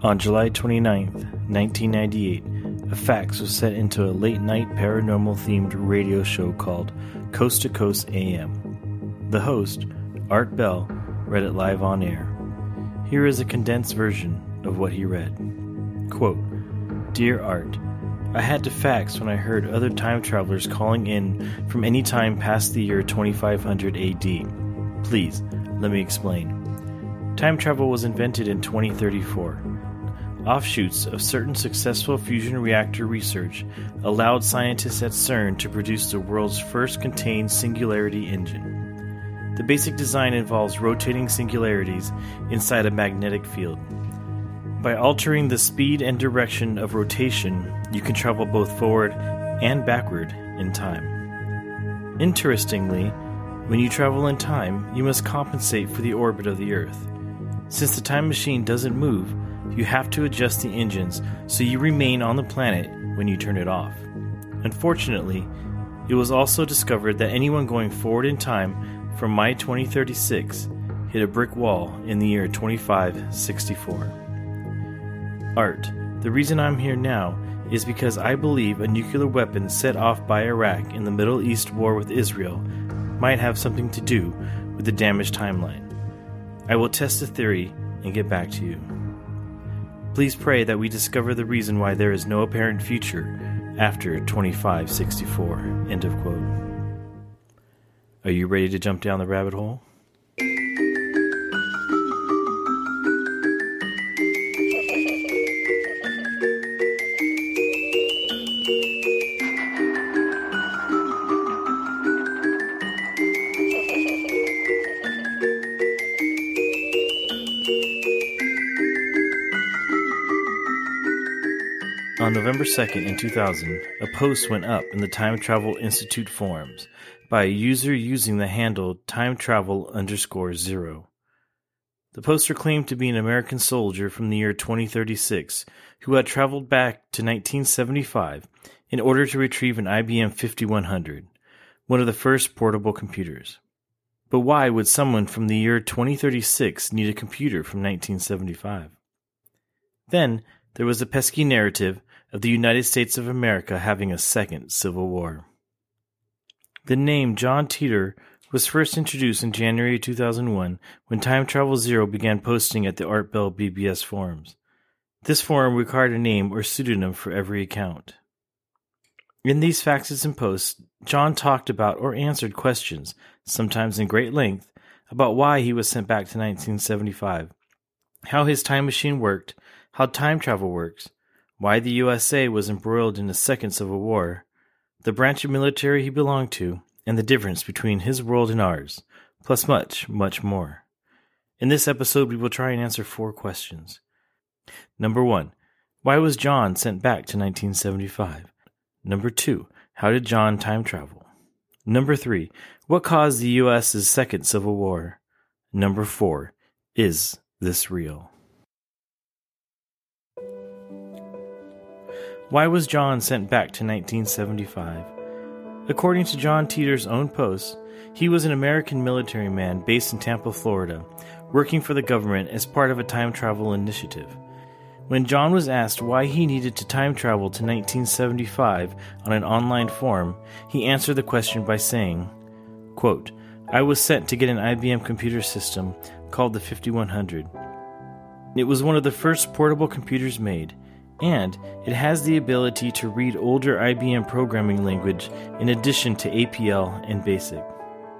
On July 29, 1998, a fax was sent into a late night paranormal themed radio show called Coast to Coast AM. The host, Art Bell, read it live on air. Here is a condensed version of what he read. Quote, Dear Art, I had to fax when I heard other time travelers calling in from any time past the year 2500 AD. Please, let me explain. Time travel was invented in 2034. Offshoots of certain successful fusion reactor research allowed scientists at CERN to produce the world's first contained singularity engine. The basic design involves rotating singularities inside a magnetic field. By altering the speed and direction of rotation, you can travel both forward and backward in time. Interestingly, when you travel in time, you must compensate for the orbit of the Earth. Since the time machine doesn't move, you have to adjust the engines so you remain on the planet when you turn it off. Unfortunately, it was also discovered that anyone going forward in time from my 2036 hit a brick wall in the year 2564. Art. The reason I'm here now is because I believe a nuclear weapon set off by Iraq in the Middle East war with Israel might have something to do with the damaged timeline. I will test the theory and get back to you. Please pray that we discover the reason why there is no apparent future after 2564. End of quote. Are you ready to jump down the rabbit hole? November 2nd in 2000, a post went up in the Time Travel Institute forums by a user using the handle time travel underscore zero. The poster claimed to be an American soldier from the year 2036 who had traveled back to 1975 in order to retrieve an IBM 5100, one of the first portable computers. But why would someone from the year 2036 need a computer from 1975? Then there was a pesky narrative of the United States of America having a second civil war. The name John Titor was first introduced in January 2001 when Time Travel Zero began posting at the Art Bell BBS forums. This forum required a name or pseudonym for every account. In these faxes and posts, John talked about or answered questions, sometimes in great length, about why he was sent back to 1975, how his time machine worked, how time travel works, why the USA was embroiled in a second civil war, the branch of military he belonged to, and the difference between his world and ours, plus much, much more. In this episode, we will try and answer four questions. Number one, why was John sent back to 1975? Number two, how did John time travel? Number three, what caused the US's second civil war? Number four, is this real? Why was John sent back to 1975? According to John Titor's own posts, he was an American military man based in Tampa, Florida, working for the government as part of a time travel initiative. When John was asked why he needed to time travel to 1975 on an online forum, he answered the question by saying, quote, I was sent to get an IBM computer system called the 5100. It was one of the first portable computers made and it has the ability to read older IBM programming language in addition to APL and BASIC.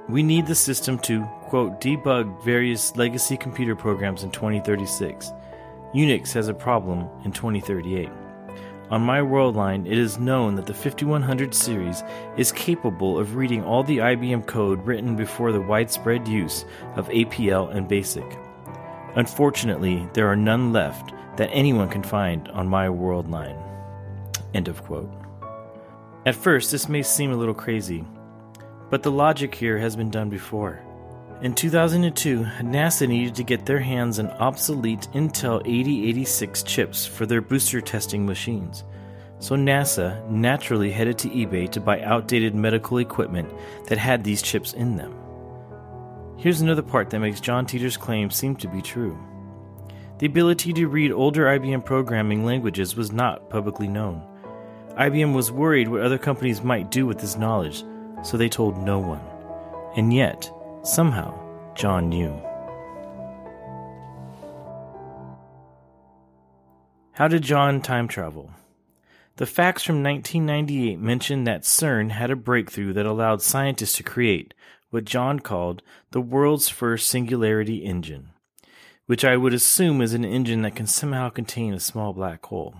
We need the system to, quote, debug various legacy computer programs in 2036. Unix has a problem in 2038. On my world line, it is known that the 5100 series is capable of reading all the IBM code written before the widespread use of APL and BASIC. Unfortunately, there are none left that anyone can find on my world line. End of quote. At first, this may seem a little crazy, but the logic here has been done before. In 2002, NASA needed to get their hands on obsolete Intel 8086 chips for their booster testing machines. So NASA naturally headed to eBay to buy outdated medical equipment that had these chips in them. Here's another part that makes John Titor's claim seem to be true. The ability to read older IBM programming languages was not publicly known. IBM was worried what other companies might do with this knowledge, so they told no one. And yet, somehow, John knew. How did John time travel? The facts from 1998 mention that CERN had a breakthrough that allowed scientists to create what John called the world's first singularity engine, which I would assume is an engine that can somehow contain a small black hole.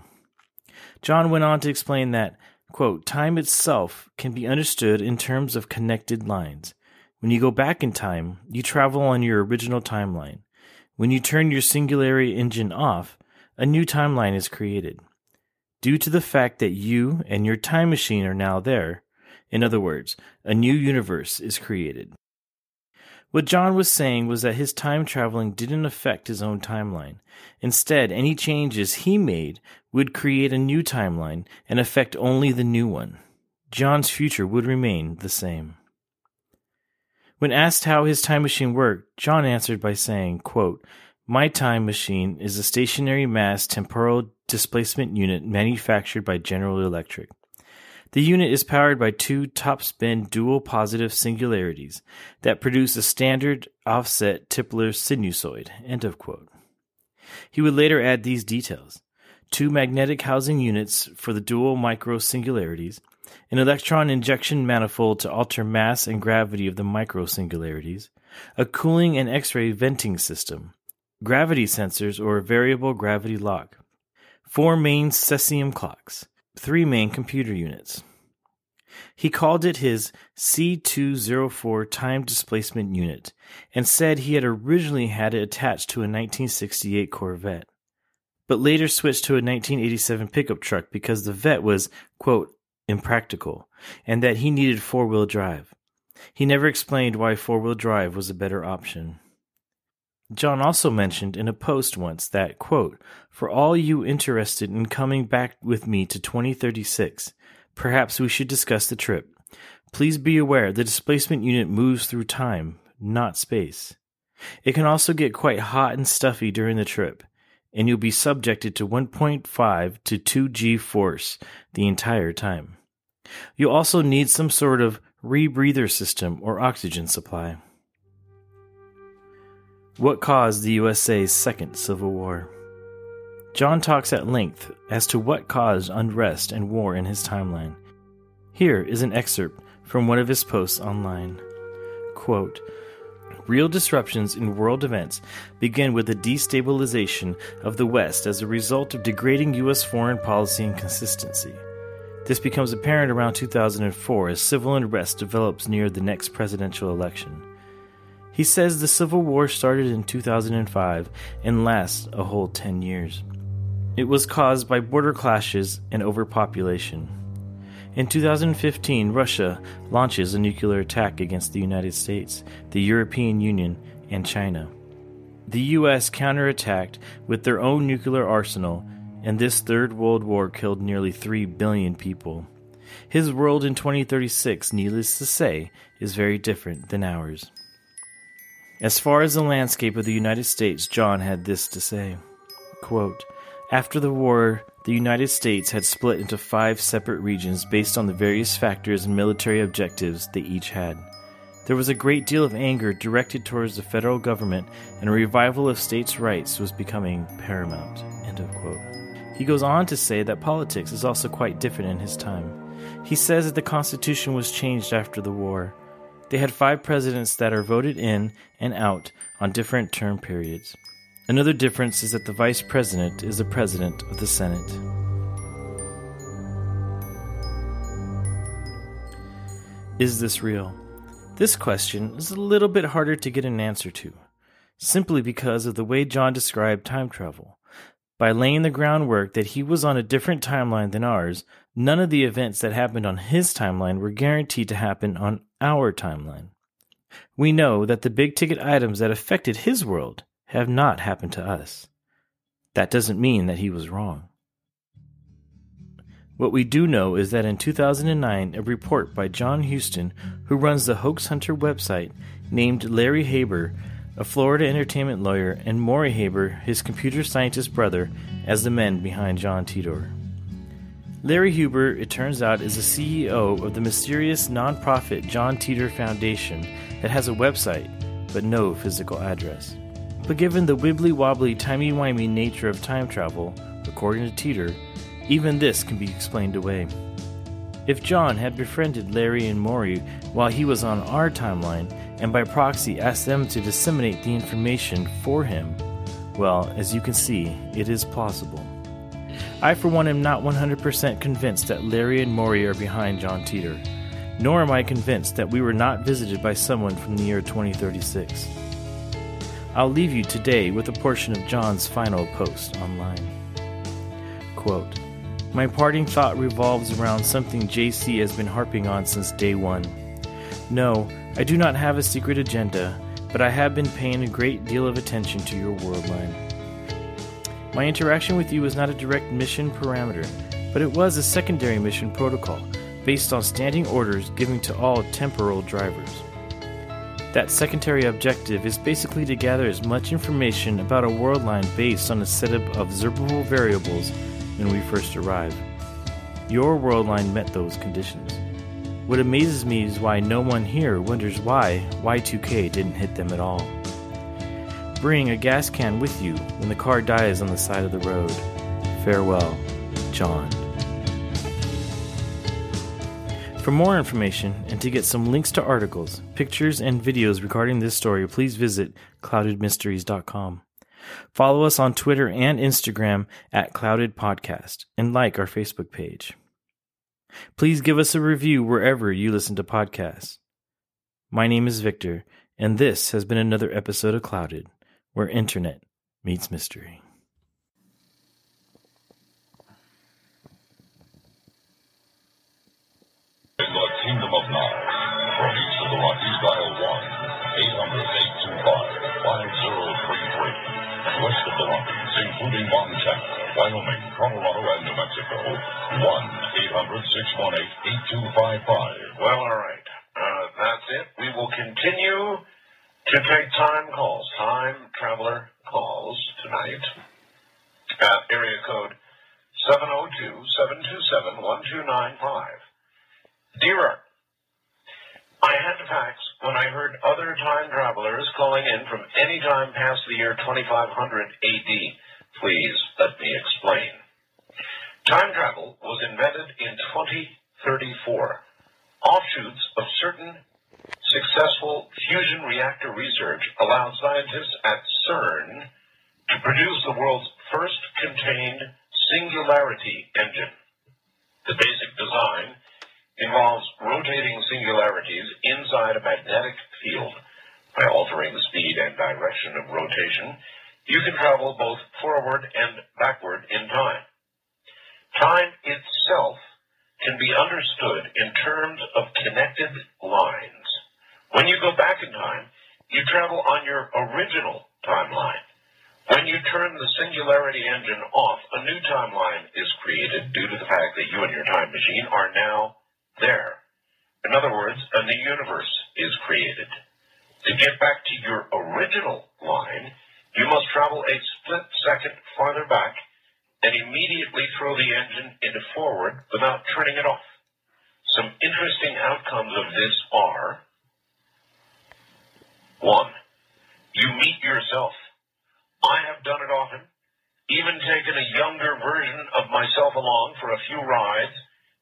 John went on to explain that, quote, time itself can be understood in terms of connected lines. When you go back in time, you travel on your original timeline. When you turn your singularity engine off, a new timeline is created. Due to the fact that you and your time machine are now there, in other words, a new universe is created. What John was saying was that his time traveling didn't affect his own timeline. Instead, any changes he made would create a new timeline and affect only the new one. John's future would remain the same. When asked how his time machine worked, John answered by saying, quote, My time machine is a stationary mass temporal displacement unit manufactured by General Electric. The unit is powered by two top-spin dual positive singularities that produce a standard offset Tipler sinusoid. He would later add these details. Two magnetic housing units for the dual micro singularities, an electron injection manifold to alter mass and gravity of the micro singularities, a cooling and X ray venting system, gravity sensors or variable gravity lock, four main cesium clocks, three main computer units. He called it his C204 time displacement unit and said he had originally had it attached to a 1968 Corvette, but later switched to a 1987 pickup truck because the Vet was, quote, impractical and that he needed four wheel drive. He never explained why four wheel drive was a better option. John also mentioned in a post once that, quote, For all you interested in coming back with me to 2036, perhaps we should discuss the trip. Please be aware the displacement unit moves through time, not space. It can also get quite hot and stuffy during the trip, and you'll be subjected to 1.5 to 2 G force the entire time. You'll also need some sort of rebreather system or oxygen supply. What caused the USA's second Civil War? John talks at length as to what caused unrest and war in his timeline. Here is an excerpt from one of his posts online. Quote, Real disruptions in world events begin with the destabilization of the West as a result of degrading U.S. foreign policy and consistency. This becomes apparent around 2004 as civil unrest develops near the next presidential election. He says the Civil War started in 2005 and lasts a whole 10 years. It was caused by border clashes and overpopulation. In 2015, Russia launches a nuclear attack against the United States, the European Union, and China. The US counterattacked with their own nuclear arsenal, and this Third World War killed nearly 3 billion people. His world in 2036, needless to say, is very different than ours. As far as the landscape of the United States, John had this to say quote, After the war, the United States had split into five separate regions based on the various factors and military objectives they each had. There was a great deal of anger directed towards the federal government, and a revival of states' rights was becoming paramount. End of quote. He goes on to say that politics is also quite different in his time. He says that the Constitution was changed after the war. They had five presidents that are voted in and out on different term periods. Another difference is that the vice president is the president of the Senate. Is this real? This question is a little bit harder to get an answer to, simply because of the way John described time travel. By laying the groundwork that he was on a different timeline than ours, none of the events that happened on his timeline were guaranteed to happen on our timeline. We know that the big ticket items that affected his world have not happened to us. That doesn't mean that he was wrong. What we do know is that in 2009, a report by John Houston, who runs the Hoax Hunter website, named Larry Haber a Florida entertainment lawyer, and Maury Haber, his computer scientist brother, as the men behind John Titor. Larry Haber, it turns out, is the CEO of the mysterious nonprofit John Titor Foundation that has a website, but no physical address. But given the wibbly wobbly, timey wimey nature of time travel, according to Titor, even this can be explained away. If John had befriended Larry and Maury while he was on our timeline, and by proxy asked them to disseminate the information for him, well, as you can see, it is plausible. I, for one, am not 100% convinced that Larry and Maury are behind John Titor, nor am I convinced that we were not visited by someone from the year 2036. I'll leave you today with a portion of John's final post online. Quote, My parting thought revolves around something JC has been harping on since day one. No, I do not have a secret agenda, but I have been paying a great deal of attention to your world line. My interaction with you was not a direct mission parameter, but it was a secondary mission protocol based on standing orders given to all temporal drivers. That secondary objective is basically to gather as much information about a world line based on a set of observable variables when we first arrive. Your world line met those conditions. What amazes me is why no one here wonders why Y2K didn't hit them at all. Bring a gas can with you when the car dies on the side of the road. Farewell, John. For more information and to get some links to articles, pictures, and videos regarding this story, please visit cloudedmysteries.com. Follow us on Twitter and Instagram at Clouded Podcast and like our Facebook page. Please give us a review wherever you listen to podcasts. My name is Victor, and this has been another episode of Clouded where internet meets mystery. In the Kingdom of Knowledge, from east of the Rockies, dial 1 800 825 5033. West of the Rockies, including Montana, Wyoming, Colorado, and New Mexico, 1 800 618 8255. Well, all right. Uh, that's it. We will continue to take time calls, time traveler calls tonight at area code 702-727-1295. Dear I had to fax when I heard other time travelers calling in from any time past the year 2500 AD. Please let me explain. Time travel was invented in 2034. Offshoots of certain Successful fusion reactor research allowed scientists at CERN to produce the world's first contained singularity engine. The basic design involves rotating singularities inside a magnetic field. By altering the speed and direction of rotation, you can travel both forward and backward in time. Time itself can be understood in terms of connected lines. When you go back in time, you travel on your original timeline. When you turn the singularity engine off, a new timeline is created due to the fact that you and your time machine are now there. In other words, a new universe is created. To get back to your original line, you must travel a split second farther back and immediately throw the engine into forward without turning it off. Some interesting outcomes of this are one, you meet yourself. I have done it often, even taken a younger version of myself along for a few rides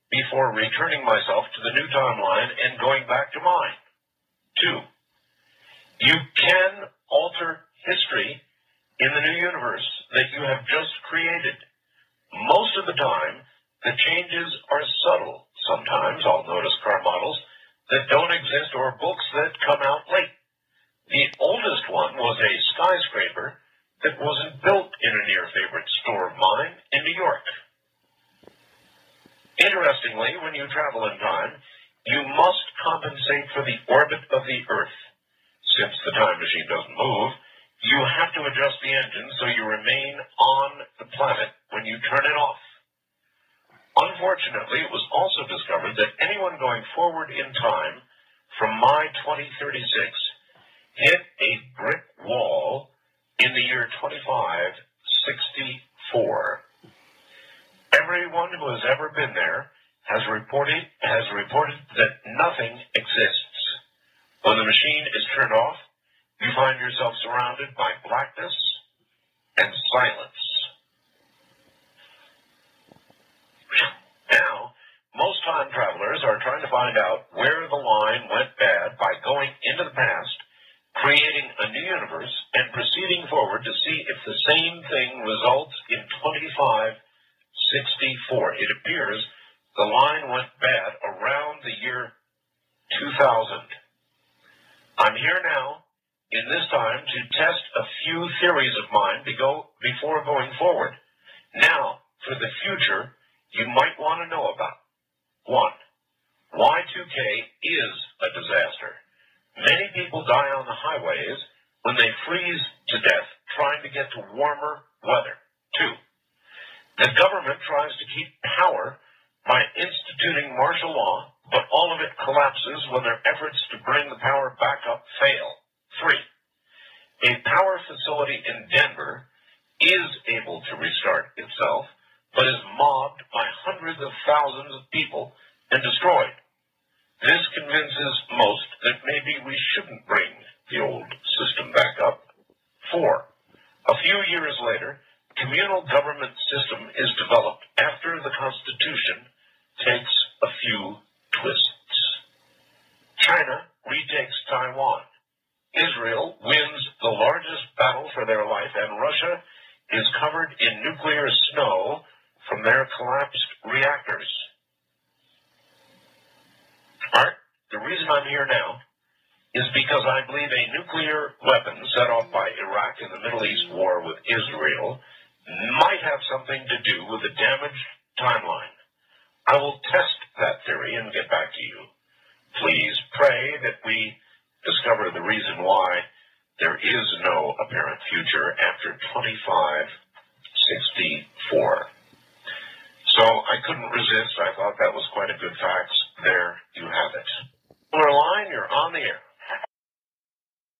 before returning myself to the new timeline and going back to mine. Two, you can alter history in the new universe that you have just created. Most of the time, the changes are subtle. Sometimes I'll notice car models that don't exist or books that come out late. The oldest one was a skyscraper that wasn't built in a near favorite store of mine in New York. Interestingly, when you travel in time, you must compensate for the orbit of the Earth. Since the time machine doesn't move, you have to adjust the engine so you remain on the planet when you turn it off. Unfortunately, it was also discovered that anyone going forward in time from my 2036 hit a brick wall in the year 2564. Everyone who has ever been there has reported has reported that nothing exists. When the machine is turned off, you find yourself surrounded by blackness and silence. Now, most time travelers are trying to find out where the line went bad by going into the past, creating a new universe, and proceeding forward to see if the same thing results in 2564. It appears the line went bad around the year 2000. I'm here now in this time to test a few theories of mine before going forward. Now, for the future, you might want to know about. One, Y2K is a disaster. Many people die on the highways when they freeze to death trying to get to warmer weather. Two, the government tries to keep power by instituting martial law, but all of it collapses when their efforts to bring the power back up fail. Three, a power facility in Denver is able to restart itself, but is mobbed by hundreds of thousands of people and destroyed. This convinces most that maybe we shouldn't bring the old system back up. Four, a few years later, communal government system is developed after the Constitution takes a few twists. China retakes Taiwan. Israel wins the largest battle for their life, and Russia is covered in nuclear snow from their collapsed reactors. Art, the reason I'm here now is because I believe a nuclear weapon set off by Iraq in the Middle East war with Israel might have something to do with the damaged timeline. I will test that theory and get back to you. Please pray that we discover the reason why there is no apparent future after 2564. So I couldn't resist. I thought that was quite a good fact. There you have it.